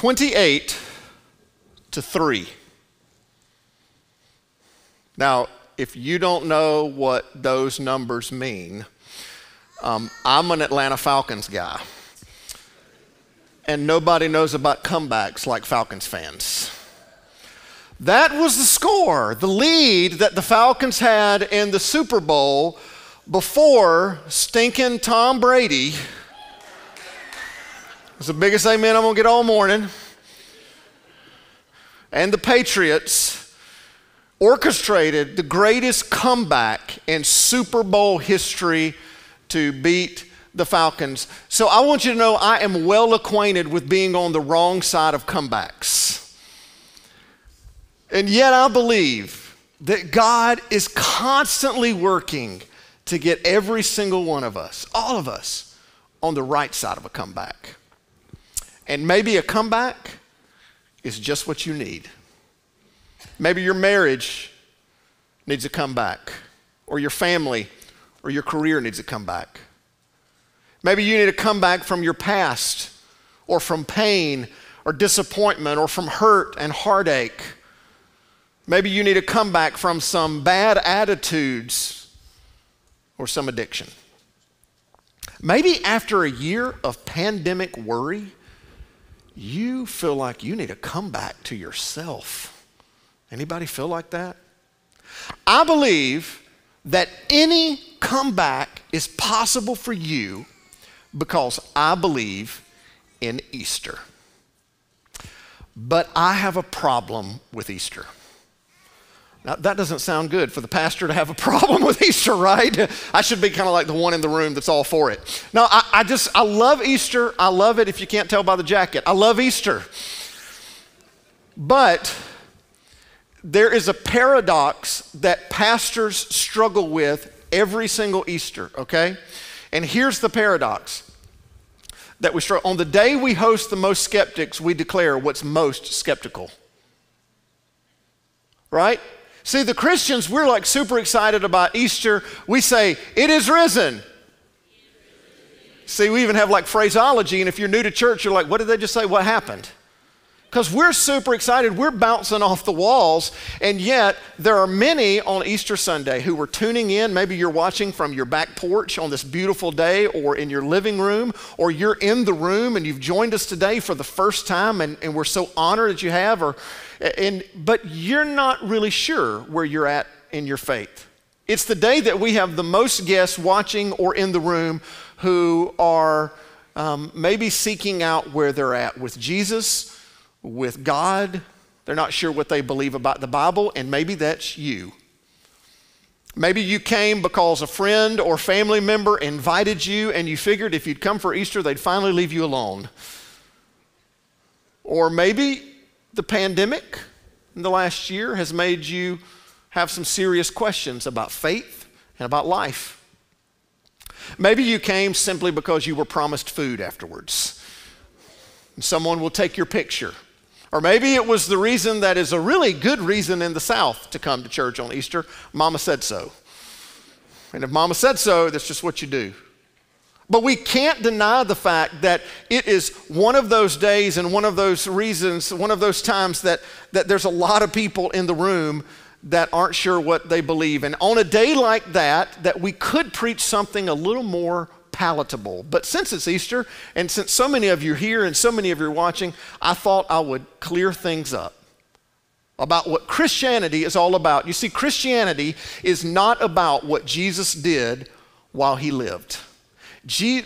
28 to 3. Now, if you don't know what those numbers mean, um, I'm an Atlanta Falcons guy. And nobody knows about comebacks like Falcons fans. That was the score, the lead that the Falcons had in the Super Bowl before stinking Tom Brady. It's the biggest amen I'm gonna get all morning. And the Patriots orchestrated the greatest comeback in Super Bowl history to beat the Falcons. So I want you to know I am well acquainted with being on the wrong side of comebacks. And yet I believe that God is constantly working to get every single one of us, all of us, on the right side of a comeback. And maybe a comeback is just what you need. Maybe your marriage needs a comeback, or your family or your career needs a comeback. Maybe you need a comeback from your past, or from pain, or disappointment, or from hurt and heartache. Maybe you need a comeback from some bad attitudes or some addiction. Maybe after a year of pandemic worry, you feel like you need a comeback to yourself. Anybody feel like that? I believe that any comeback is possible for you because I believe in Easter. But I have a problem with Easter. Now, that doesn't sound good for the pastor to have a problem with Easter, right? I should be kind of like the one in the room that's all for it. No, I, I, just, I love Easter. I love it if you can't tell by the jacket. I love Easter. But there is a paradox that pastors struggle with every single Easter, okay? And here's the paradox that we struggle. On the day we host the most skeptics, we declare what's most skeptical. Right? See, the Christians, we're like super excited about Easter. We say, It is risen. See, we even have like phraseology, and if you're new to church, you're like, What did they just say? What happened? Because we're super excited, we're bouncing off the walls, and yet there are many on Easter Sunday who were tuning in. Maybe you're watching from your back porch on this beautiful day, or in your living room, or you're in the room and you've joined us today for the first time, and, and we're so honored that you have. Or, and, but you're not really sure where you're at in your faith. It's the day that we have the most guests watching or in the room who are um, maybe seeking out where they're at with Jesus with God. They're not sure what they believe about the Bible, and maybe that's you. Maybe you came because a friend or family member invited you, and you figured if you'd come for Easter, they'd finally leave you alone. Or maybe the pandemic in the last year has made you have some serious questions about faith and about life. Maybe you came simply because you were promised food afterwards. And someone will take your picture or maybe it was the reason that is a really good reason in the South to come to church on Easter. Mama said so. And if mama said so, that's just what you do. But we can't deny the fact that it is one of those days and one of those reasons, one of those times that, that there's a lot of people in the room that aren't sure what they believe. And on a day like that, that we could preach something a little more palatable. But since it's Easter, and since so many of you are here and so many of you are watching, I thought I would clear things up about what Christianity is all about. You see, Christianity is not about what Jesus did while he lived.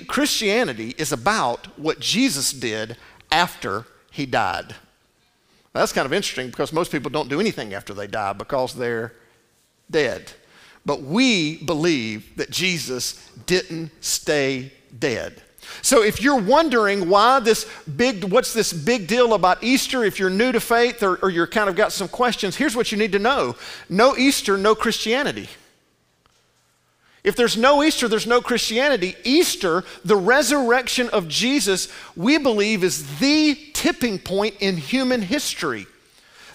Christianity is about what Jesus did after he died. that's kind of interesting because most people don't do anything after they die because they're dead. But we believe that Jesus didn't stay dead. So if you're wondering why this big, what's this big deal about Easter, if you're new to faith or, or you're kind of got some questions, here's what you need to know. No Easter, no Christianity. If there's no Easter, there's no Christianity. Easter, the resurrection of Jesus, we believe is the tipping point in human history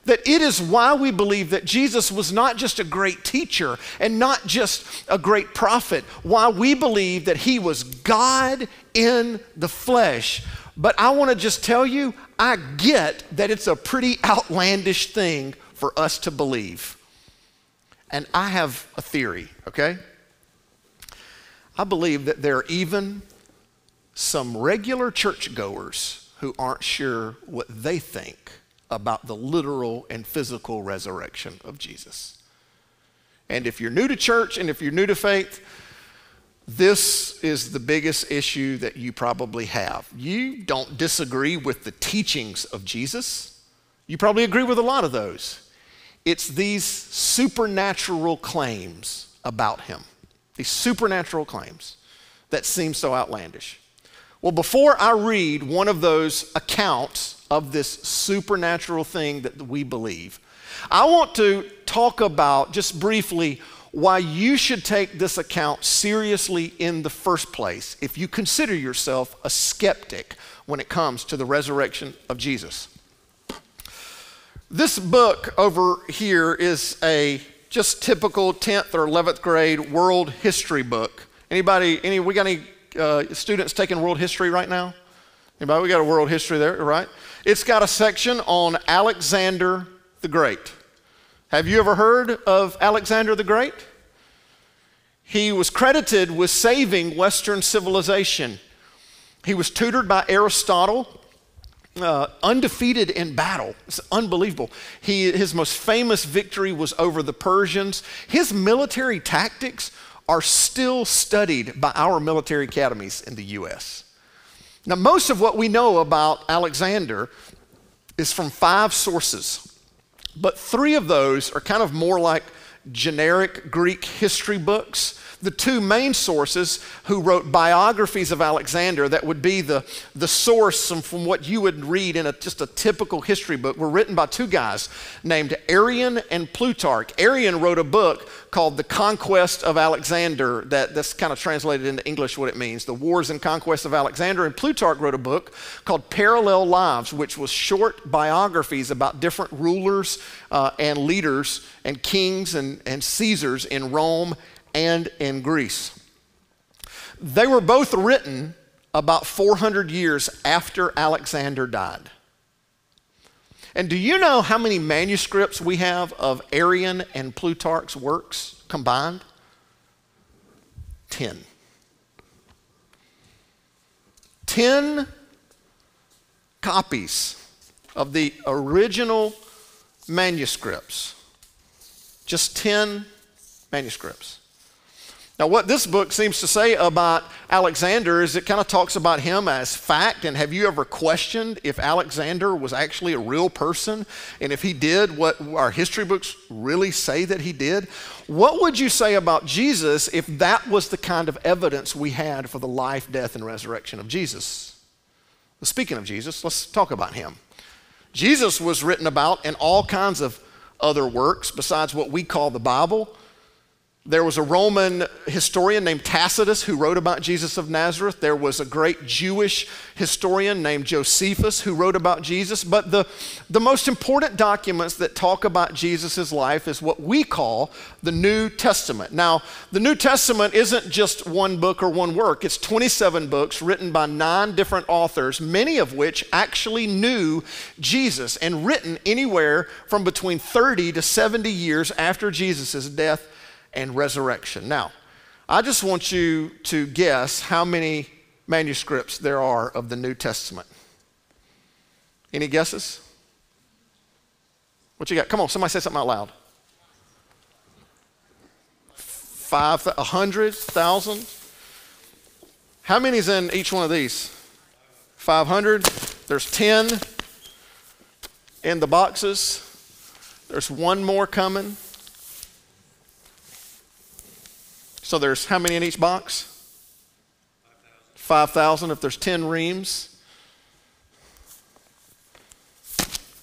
that it is why we believe that Jesus was not just a great teacher and not just a great prophet, why we believe that he was God in the flesh, But I want to just tell you, I get that it's a pretty outlandish thing for us to believe. And I have a theory, okay? I believe that there are even some regular churchgoers who aren't sure what they think about the literal and physical resurrection of Jesus. And if you're new to church and if you're new to faith, this is the biggest issue that you probably have. You don't disagree with the teachings of Jesus. You probably agree with a lot of those. It's these supernatural claims about him, these supernatural claims that seem so outlandish. Well, before I read one of those accounts of this supernatural thing that we believe, I want to talk about just briefly why you should take this account seriously in the first place if you consider yourself a skeptic when it comes to the resurrection of Jesus. This book over here is a just typical 10th or 11th grade world history book. Anybody, any, we got any uh, students taking world history right now? Anybody? We got a world history there, right? It's got a section on Alexander the Great. Have you ever heard of Alexander the Great? He was credited with saving Western civilization. He was tutored by Aristotle, uh, undefeated in battle. It's unbelievable. He, his most famous victory was over the Persians. His military tactics are still studied by our military academies in the U.S. Now, most of what we know about Alexander is from five sources. But three of those are kind of more like generic Greek history books the two main sources who wrote biographies of Alexander that would be the, the source from what you would read in a, just a typical history book were written by two guys named Arrian and Plutarch. Arrian wrote a book called The Conquest of Alexander, that, that's kind of translated into English what it means The Wars and Conquest of Alexander. And Plutarch wrote a book called Parallel Lives, which was short biographies about different rulers uh, and leaders and kings and, and Caesars in Rome and in Greece. They were both written about 400 years after Alexander died. And do you know how many manuscripts we have of Arrian and Plutarch's works combined? Ten. Ten copies of the original manuscripts. Just ten manuscripts. Now, what this book seems to say about Alexander is it kind of talks about him as fact. And have you ever questioned if Alexander was actually a real person and if he did what our history books really say that he did? What would you say about Jesus if that was the kind of evidence we had for the life, death, and resurrection of Jesus? Speaking of Jesus, let's talk about him. Jesus was written about in all kinds of other works besides what we call the Bible. There was a Roman historian named Tacitus who wrote about Jesus of Nazareth. There was a great Jewish historian named Josephus who wrote about Jesus. But the, the most important documents that talk about Jesus' life is what we call the New Testament. Now, the New Testament isn't just one book or one work, it's 27 books written by nine different authors, many of which actually knew Jesus and written anywhere from between 30 to 70 years after Jesus' death and resurrection. Now, I just want you to guess how many manuscripts there are of the New Testament. Any guesses? What you got? Come on, somebody say something out loud. Five, a hundred, thousand? How many is in each one of these? 500. There's 10 in the boxes. There's one more coming. So there's how many in each box? 5,000 if there's 10 reams.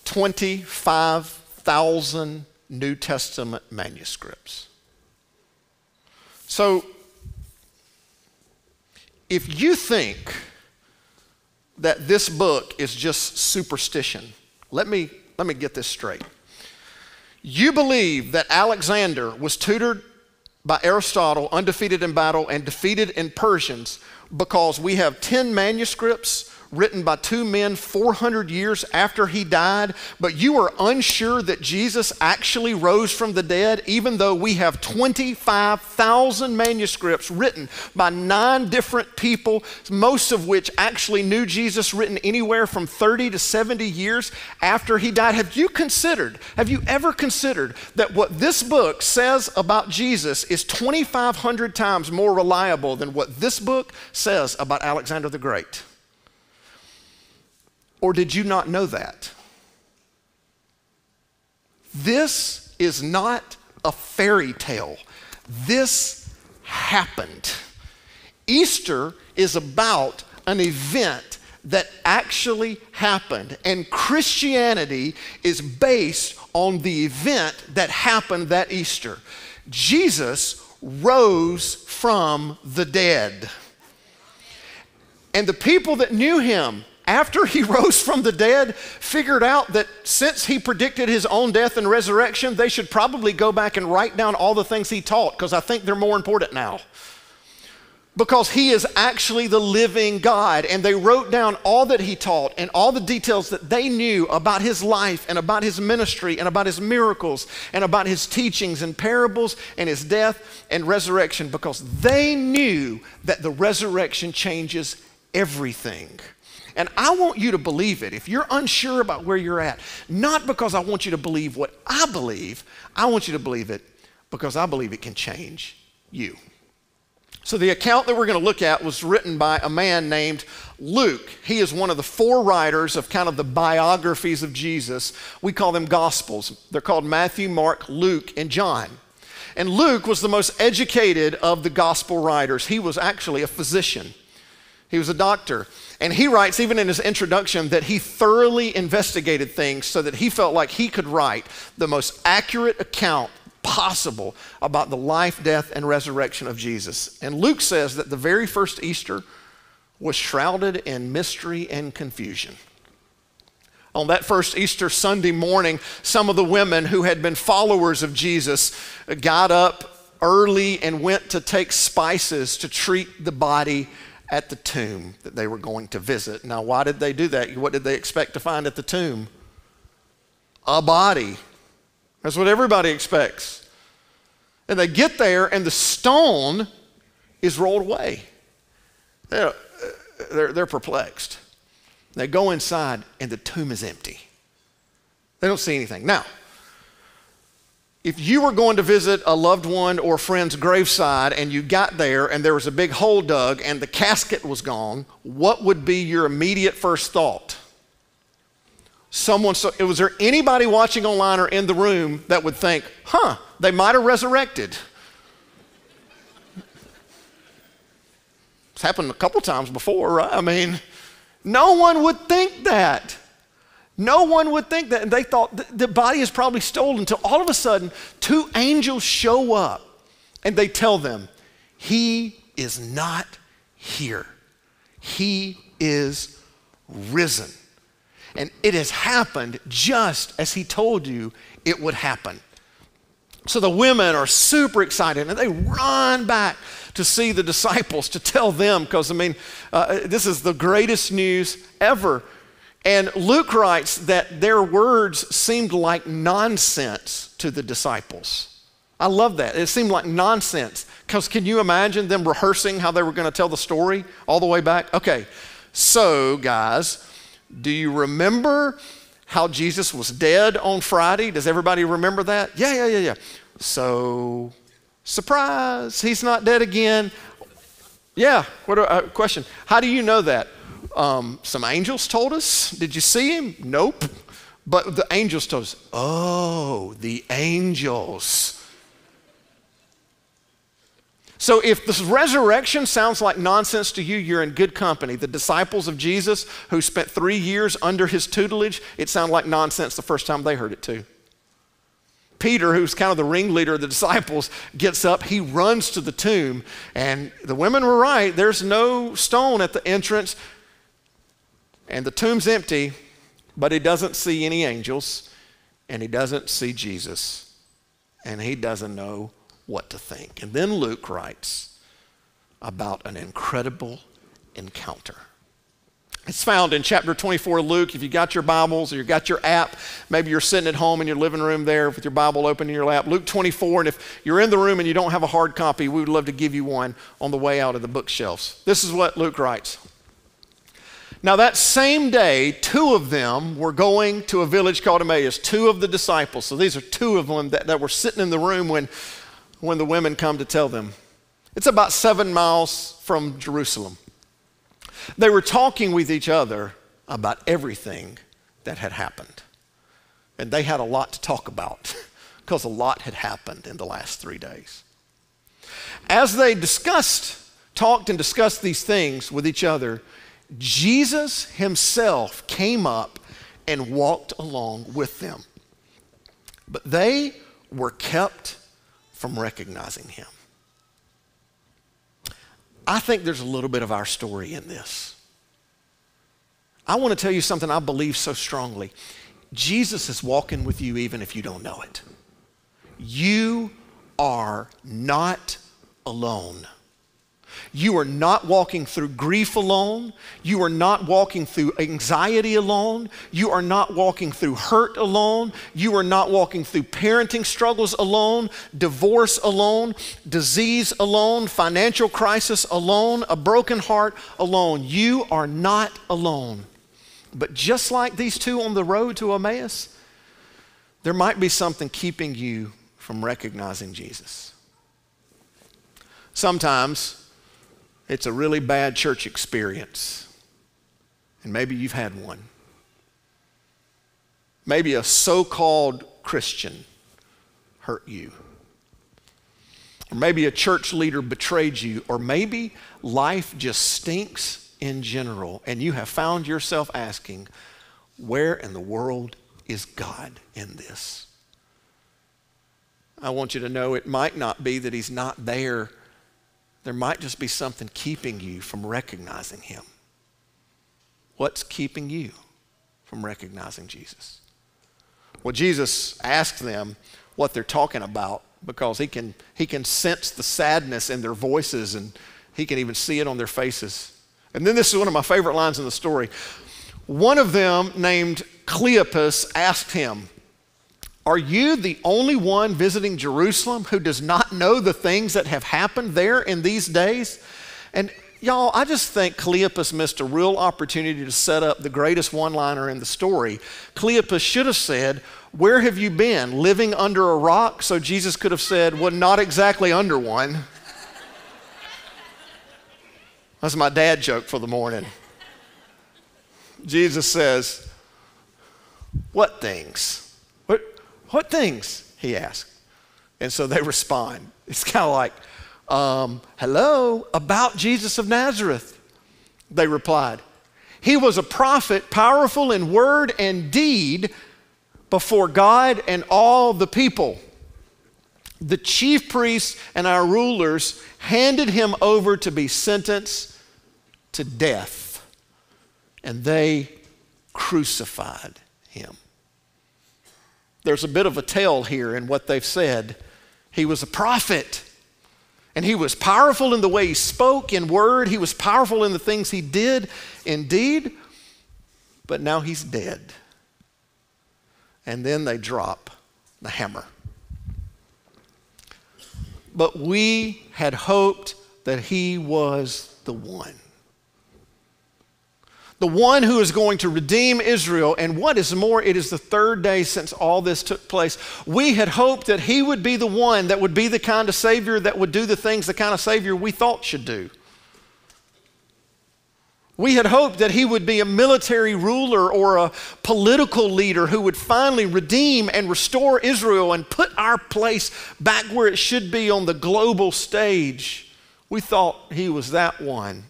25,000 New Testament manuscripts. So if you think that this book is just superstition, let me, let me get this straight. You believe that Alexander was tutored by Aristotle, undefeated in battle and defeated in Persians, because we have 10 manuscripts written by two men 400 years after he died, but you are unsure that Jesus actually rose from the dead, even though we have 25,000 manuscripts written by nine different people, most of which actually knew Jesus, written anywhere from 30 to 70 years after he died. Have you considered, have you ever considered that what this book says about Jesus is 2,500 times more reliable than what this book says about Alexander the Great? Or did you not know that? This is not a fairy tale. This happened. Easter is about an event that actually happened, and Christianity is based on the event that happened that Easter. Jesus rose from the dead. And the people that knew him after he rose from the dead, figured out that since he predicted his own death and resurrection, they should probably go back and write down all the things he taught because I think they're more important now. Because he is actually the living God. And they wrote down all that he taught and all the details that they knew about his life and about his ministry and about his miracles and about his teachings and parables and his death and resurrection because they knew that the resurrection changes everything. And I want you to believe it. If you're unsure about where you're at, not because I want you to believe what I believe, I want you to believe it because I believe it can change you. So, the account that we're going to look at was written by a man named Luke. He is one of the four writers of kind of the biographies of Jesus. We call them Gospels. They're called Matthew, Mark, Luke, and John. And Luke was the most educated of the Gospel writers. He was actually a physician, he was a doctor. And he writes, even in his introduction, that he thoroughly investigated things so that he felt like he could write the most accurate account possible about the life, death, and resurrection of Jesus. And Luke says that the very first Easter was shrouded in mystery and confusion. On that first Easter Sunday morning, some of the women who had been followers of Jesus got up early and went to take spices to treat the body at the tomb that they were going to visit. Now, why did they do that? What did they expect to find at the tomb? A body. That's what everybody expects. And they get there, and the stone is rolled away. They're, they're, they're perplexed. They go inside, and the tomb is empty. They don't see anything. Now, if you were going to visit a loved one or friend's graveside and you got there and there was a big hole dug and the casket was gone, what would be your immediate first thought? Someone, so, was there anybody watching online or in the room that would think, huh, they might have resurrected? It's happened a couple times before, right? I mean, no one would think that. No one would think that. And they thought the body is probably stolen until all of a sudden, two angels show up and they tell them, He is not here. He is risen. And it has happened just as He told you it would happen. So the women are super excited and they run back to see the disciples to tell them, because I mean, uh, this is the greatest news ever and Luke writes that their words seemed like nonsense to the disciples. I love that. It seemed like nonsense. Because can you imagine them rehearsing how they were going to tell the story all the way back? Okay, so guys, do you remember how Jesus was dead on Friday? Does everybody remember that? Yeah, yeah, yeah, yeah. So, surprise, he's not dead again. Yeah, what a uh, question. How do you know that? Um, some angels told us. Did you see him? Nope. But the angels told us, oh, the angels. So if this resurrection sounds like nonsense to you, you're in good company. The disciples of Jesus who spent three years under his tutelage, it sounded like nonsense the first time they heard it too. Peter, who's kind of the ringleader of the disciples, gets up. He runs to the tomb, and the women were right. There's no stone at the entrance. And the tomb's empty, but he doesn't see any angels, and he doesn't see Jesus, and he doesn't know what to think. And then Luke writes about an incredible encounter. It's found in chapter 24 Luke. If you got your Bibles or you got your app, maybe you're sitting at home in your living room there with your Bible open in your lap. Luke 24, and if you're in the room and you don't have a hard copy, we would love to give you one on the way out of the bookshelves. This is what Luke writes. Now, that same day, two of them were going to a village called Emmaus, two of the disciples. So these are two of them that, that were sitting in the room when, when the women come to tell them. It's about seven miles from Jerusalem. They were talking with each other about everything that had happened. And they had a lot to talk about because a lot had happened in the last three days. As they discussed, talked and discussed these things with each other, Jesus himself came up and walked along with them. But they were kept from recognizing him. I think there's a little bit of our story in this. I want to tell you something I believe so strongly. Jesus is walking with you even if you don't know it. You are not alone. You are not walking through grief alone. You are not walking through anxiety alone. You are not walking through hurt alone. You are not walking through parenting struggles alone, divorce alone, disease alone, financial crisis alone, a broken heart alone. You are not alone. But just like these two on the road to Emmaus, there might be something keeping you from recognizing Jesus. Sometimes it's a really bad church experience. And maybe you've had one. Maybe a so called Christian hurt you. Or maybe a church leader betrayed you. Or maybe life just stinks in general and you have found yourself asking, where in the world is God in this? I want you to know it might not be that He's not there there might just be something keeping you from recognizing Him. What's keeping you from recognizing Jesus? Well, Jesus asked them what they're talking about because he can, he can sense the sadness in their voices and he can even see it on their faces. And then this is one of my favorite lines in the story. One of them, named Cleopas, asked him, are you the only one visiting Jerusalem who does not know the things that have happened there in these days? And y'all, I just think Cleopas missed a real opportunity to set up the greatest one liner in the story. Cleopas should have said, Where have you been? Living under a rock? So Jesus could have said, Well, not exactly under one. That's my dad joke for the morning. Jesus says, What things? What things? He asked. And so they respond. It's kind of like, um, hello, about Jesus of Nazareth. They replied, He was a prophet, powerful in word and deed before God and all the people. The chief priests and our rulers handed him over to be sentenced to death, and they crucified him there's a bit of a tell here in what they've said. He was a prophet. And he was powerful in the way he spoke in word. He was powerful in the things he did indeed. But now he's dead. And then they drop the hammer. But we had hoped that he was the one the one who is going to redeem Israel. And what is more, it is the third day since all this took place. We had hoped that he would be the one that would be the kind of Savior that would do the things the kind of Savior we thought should do. We had hoped that he would be a military ruler or a political leader who would finally redeem and restore Israel and put our place back where it should be on the global stage. We thought he was that one.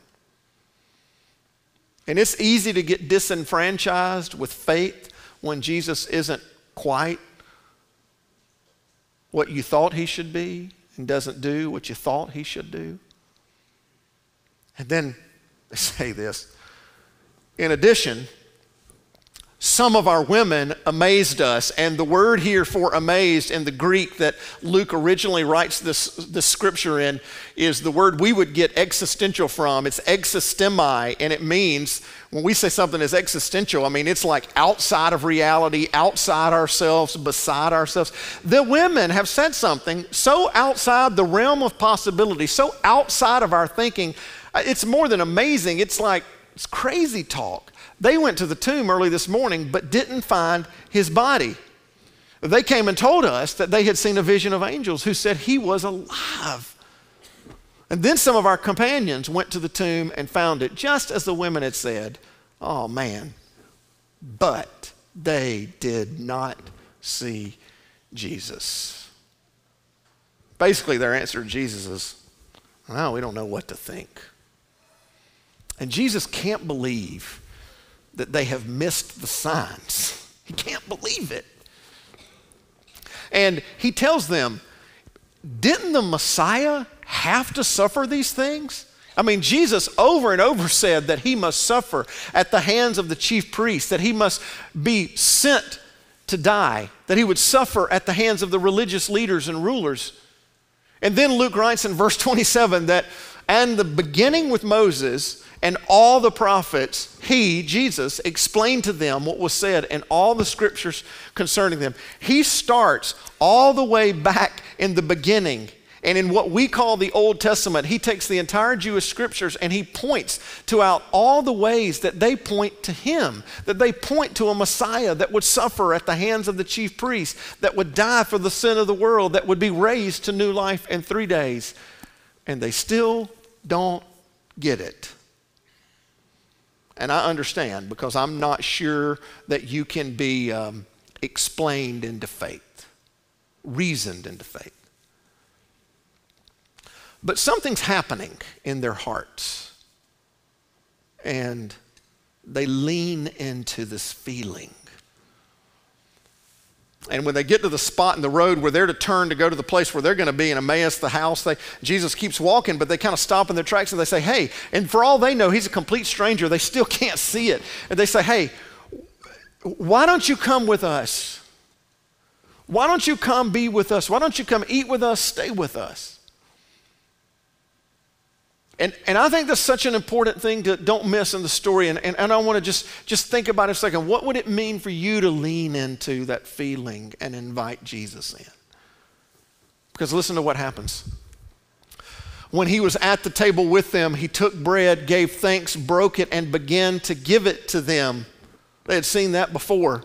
And it's easy to get disenfranchised with faith when Jesus isn't quite what you thought he should be and doesn't do what you thought he should do. And then they say this. In addition, some of our women amazed us. And the word here for amazed in the Greek that Luke originally writes this, this scripture in is the word we would get existential from. It's existemi, and it means when we say something is existential, I mean it's like outside of reality, outside ourselves, beside ourselves. The women have said something so outside the realm of possibility, so outside of our thinking. Uh, it's more than amazing. It's like it's crazy talk. They went to the tomb early this morning but didn't find his body. They came and told us that they had seen a vision of angels who said he was alive. And then some of our companions went to the tomb and found it just as the women had said. Oh man. But they did not see Jesus. Basically, their answer to Jesus is, well, we don't know what to think. And Jesus can't believe that they have missed the signs. He can't believe it. And he tells them, Didn't the Messiah have to suffer these things? I mean, Jesus over and over said that he must suffer at the hands of the chief priests, that he must be sent to die, that he would suffer at the hands of the religious leaders and rulers. And then Luke writes in verse 27 that, and the beginning with Moses and all the prophets, he, Jesus, explained to them what was said in all the scriptures concerning them. He starts all the way back in the beginning. And in what we call the Old Testament, he takes the entire Jewish scriptures and he points to out all the ways that they point to him, that they point to a Messiah that would suffer at the hands of the chief priests, that would die for the sin of the world, that would be raised to new life in three days. And they still don't get it. And I understand because I'm not sure that you can be um, explained into faith, reasoned into faith. But something's happening in their hearts. And they lean into this feeling and when they get to the spot in the road where they're to turn to go to the place where they're going to be in Emmaus, the house, they, Jesus keeps walking, but they kind of stop in their tracks and they say, Hey, and for all they know, he's a complete stranger. They still can't see it. And they say, Hey, why don't you come with us? Why don't you come be with us? Why don't you come eat with us, stay with us? And, and I think that's such an important thing to don't miss in the story. And, and, and I want to just, just think about it a second. What would it mean for you to lean into that feeling and invite Jesus in? Because listen to what happens. When he was at the table with them, he took bread, gave thanks, broke it, and began to give it to them. They had seen that before.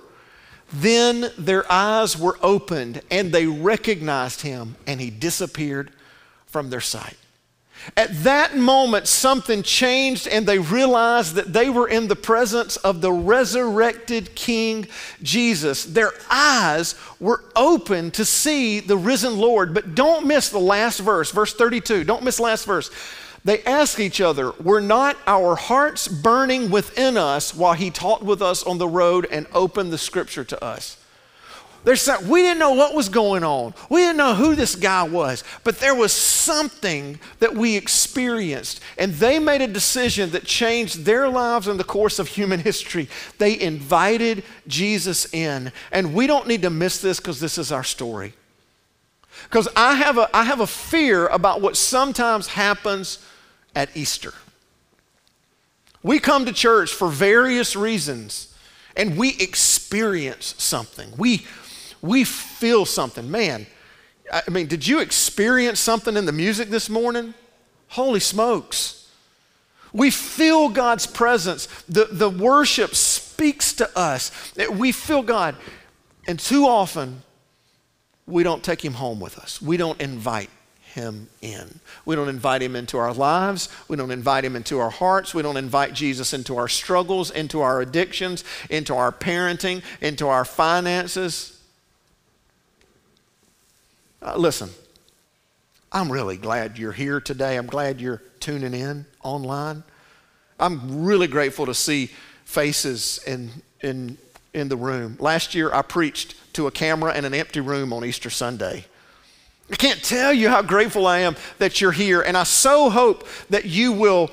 Then their eyes were opened and they recognized him, and he disappeared from their sight. At that moment, something changed, and they realized that they were in the presence of the resurrected King Jesus. Their eyes were open to see the risen Lord. But don't miss the last verse, verse 32. Don't miss last verse. They ask each other, Were not our hearts burning within us while he talked with us on the road and opened the scripture to us? There's some, we didn't know what was going on. We didn't know who this guy was, but there was something that we experienced. And they made a decision that changed their lives in the course of human history. They invited Jesus in. And we don't need to miss this because this is our story. Because I, have a, I have a fear about what sometimes happens at Easter. We come to church for various reasons and we experience something. We, we feel something. Man, I mean, did you experience something in the music this morning? Holy smokes. We feel God's presence. The, the worship speaks to us. We feel God. And too often, we don't take Him home with us. We don't invite Him in. We don't invite Him into our lives. We don't invite Him into our hearts. We don't invite Jesus into our struggles, into our addictions, into our parenting, into our finances. Uh, listen, I'm really glad you're here today. I'm glad you're tuning in online. I'm really grateful to see faces in, in, in the room. Last year, I preached to a camera in an empty room on Easter Sunday. I can't tell you how grateful I am that you're here, and I so hope that you will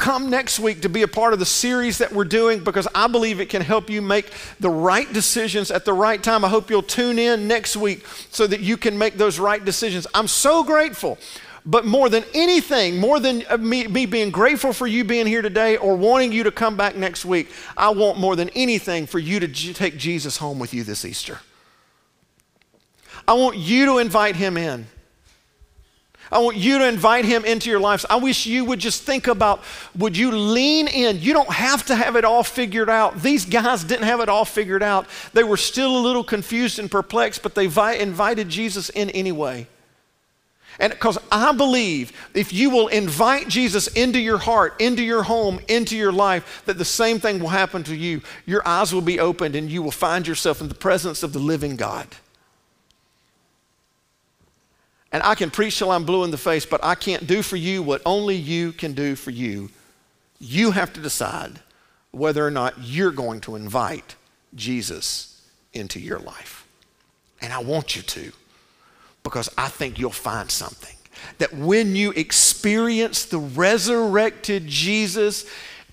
come next week to be a part of the series that we're doing because I believe it can help you make the right decisions at the right time. I hope you'll tune in next week so that you can make those right decisions. I'm so grateful. But more than anything, more than uh, me, me being grateful for you being here today or wanting you to come back next week, I want more than anything for you to j- take Jesus home with you this Easter. I want you to invite him in. I want you to invite him into your lives. I wish you would just think about would you lean in? You don't have to have it all figured out. These guys didn't have it all figured out. They were still a little confused and perplexed, but they invited Jesus in anyway. And because I believe if you will invite Jesus into your heart, into your home, into your life, that the same thing will happen to you. Your eyes will be opened and you will find yourself in the presence of the living God. And I can preach till I'm blue in the face, but I can't do for you what only you can do for you. You have to decide whether or not you're going to invite Jesus into your life. And I want you to, because I think you'll find something. That when you experience the resurrected Jesus,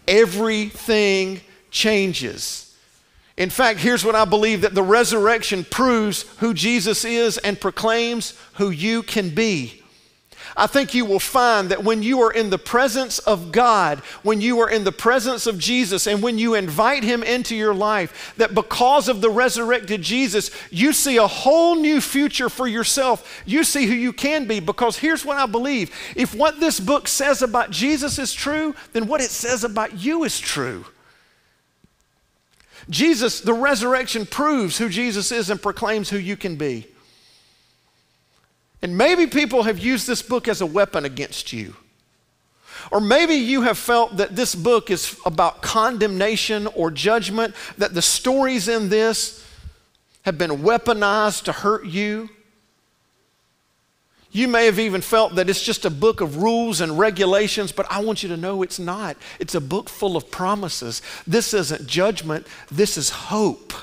everything changes. In fact, here's what I believe that the resurrection proves who Jesus is and proclaims who you can be. I think you will find that when you are in the presence of God, when you are in the presence of Jesus, and when you invite Him into your life, that because of the resurrected Jesus, you see a whole new future for yourself. You see who you can be. Because here's what I believe if what this book says about Jesus is true, then what it says about you is true. Jesus, the resurrection proves who Jesus is and proclaims who you can be. And maybe people have used this book as a weapon against you. Or maybe you have felt that this book is about condemnation or judgment, that the stories in this have been weaponized to hurt you. You may have even felt that it's just a book of rules and regulations, but I want you to know it's not. It's a book full of promises. This isn't judgment, this is hope.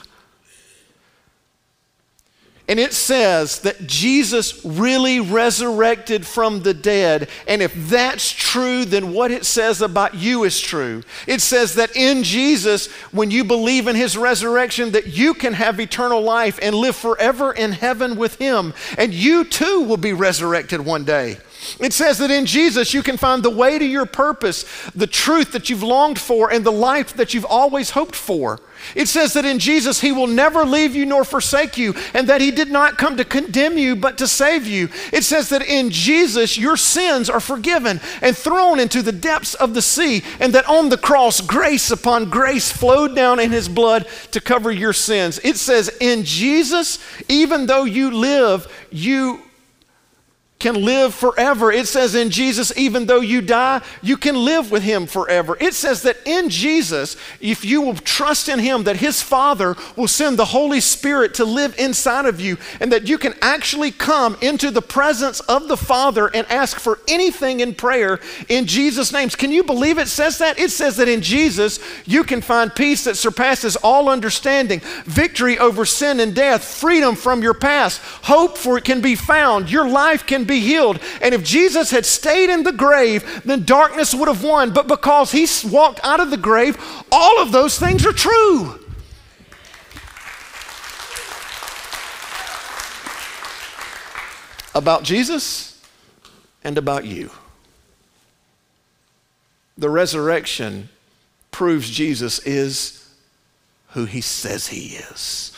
And it says that Jesus really resurrected from the dead. And if that's true, then what it says about you is true. It says that in Jesus, when you believe in his resurrection, that you can have eternal life and live forever in heaven with him. And you too will be resurrected one day. It says that in Jesus you can find the way to your purpose, the truth that you've longed for, and the life that you've always hoped for. It says that in Jesus he will never leave you nor forsake you, and that he did not come to condemn you but to save you. It says that in Jesus your sins are forgiven and thrown into the depths of the sea, and that on the cross grace upon grace flowed down in his blood to cover your sins. It says in Jesus, even though you live, you can live forever. It says in Jesus, even though you die, you can live with him forever. It says that in Jesus, if you will trust in him, that his Father will send the Holy Spirit to live inside of you, and that you can actually come into the presence of the Father and ask for anything in prayer in Jesus' names. Can you believe it says that? It says that in Jesus, you can find peace that surpasses all understanding, victory over sin and death, freedom from your past, hope for it can be found, your life can be be healed. And if Jesus had stayed in the grave, then darkness would have won. But because he walked out of the grave, all of those things are true. About Jesus and about you. The resurrection proves Jesus is who he says he is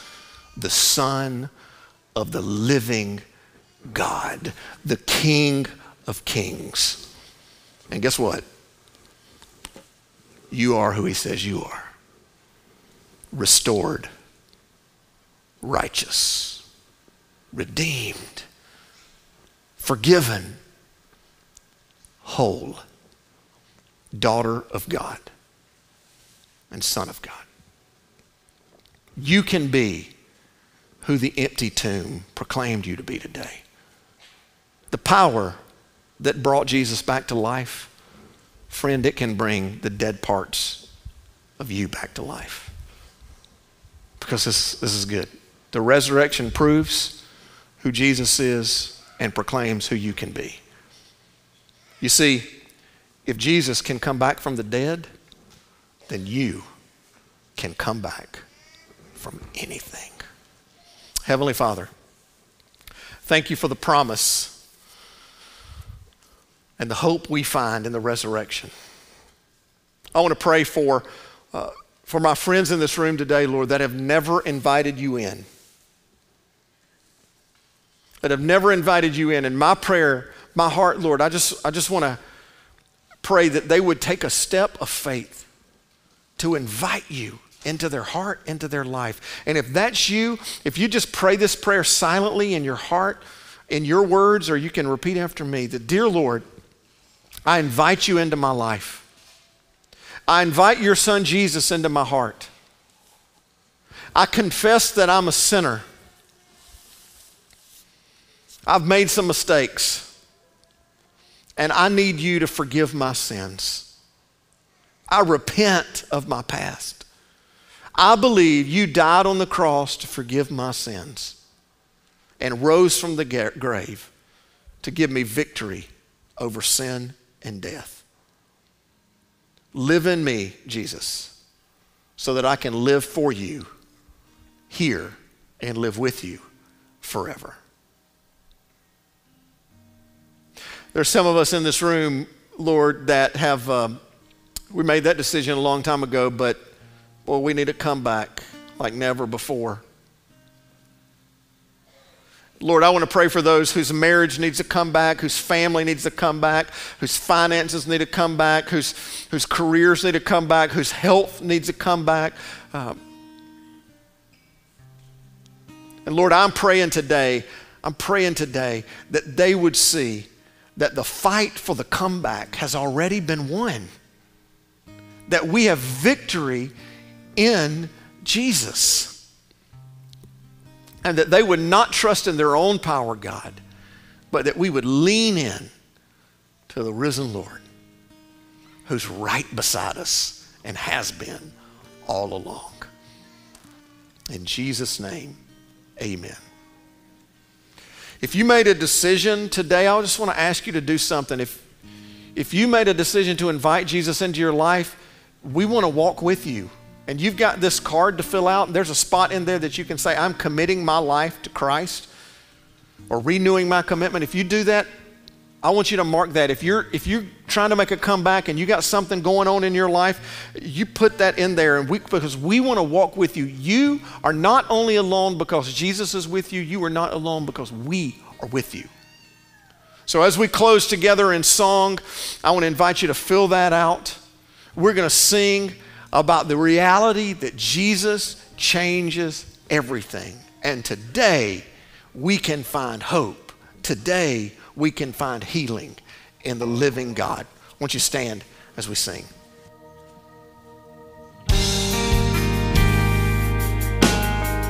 the Son of the living God, the King of Kings. And guess what? You are who He says you are restored, righteous, redeemed, forgiven, whole, daughter of God, and son of God. You can be who the empty tomb proclaimed you to be today. The power that brought Jesus back to life, friend, it can bring the dead parts of you back to life. Because this, this is good. The resurrection proves who Jesus is and proclaims who you can be. You see, If Jesus can come back from the dead, then you can come back from anything. Heavenly Father, thank you for the promise and the hope we find in the resurrection. I want to pray for, uh, for my friends in this room today, Lord, that have never invited you in. That have never invited you in. And my prayer, my heart, Lord, I just, I just want to pray that they would take a step of faith to invite you into their heart, into their life. And if that's you, if you just pray this prayer silently in your heart, in your words, or you can repeat after me, that, Dear Lord, I invite you into my life. I invite your son Jesus into my heart. I confess that I'm a sinner. I've made some mistakes. And I need you to forgive my sins. I repent of my past. I believe you died on the cross to forgive my sins and rose from the grave to give me victory over sin and death. Live in me, Jesus, so that I can live for you here and live with you forever. There's some of us in this room, Lord, that have, um, we made that decision a long time ago, but boy, we need to come back like never before. Lord, I want to pray for those whose marriage needs to come back, whose family needs to come back, whose finances need to come back, whose, whose careers need to come back, whose health needs to come back. Um, and Lord, I'm praying today, I'm praying today that they would see that the fight for the comeback has already been won, that we have victory in Jesus and that they would not trust in their own power, God, but that we would lean in to the risen Lord who's right beside us and has been all along. In Jesus' name, amen. If you made a decision today, I just want to ask you to do something. If, if you made a decision to invite Jesus into your life, we want to walk with you and you've got this card to fill out, there's a spot in there that you can say, I'm committing my life to Christ or renewing my commitment. If you do that, I want you to mark that. If you're, if you're trying to make a comeback and you got something going on in your life, you put that in there and we, because we want to walk with you. You are not only alone because Jesus is with you, you are not alone because we are with you. So as we close together in song, I want to invite you to fill that out. We're going to sing about the reality that Jesus changes everything. And today we can find hope. Today we can find healing in the living God. Won't you stand as we sing?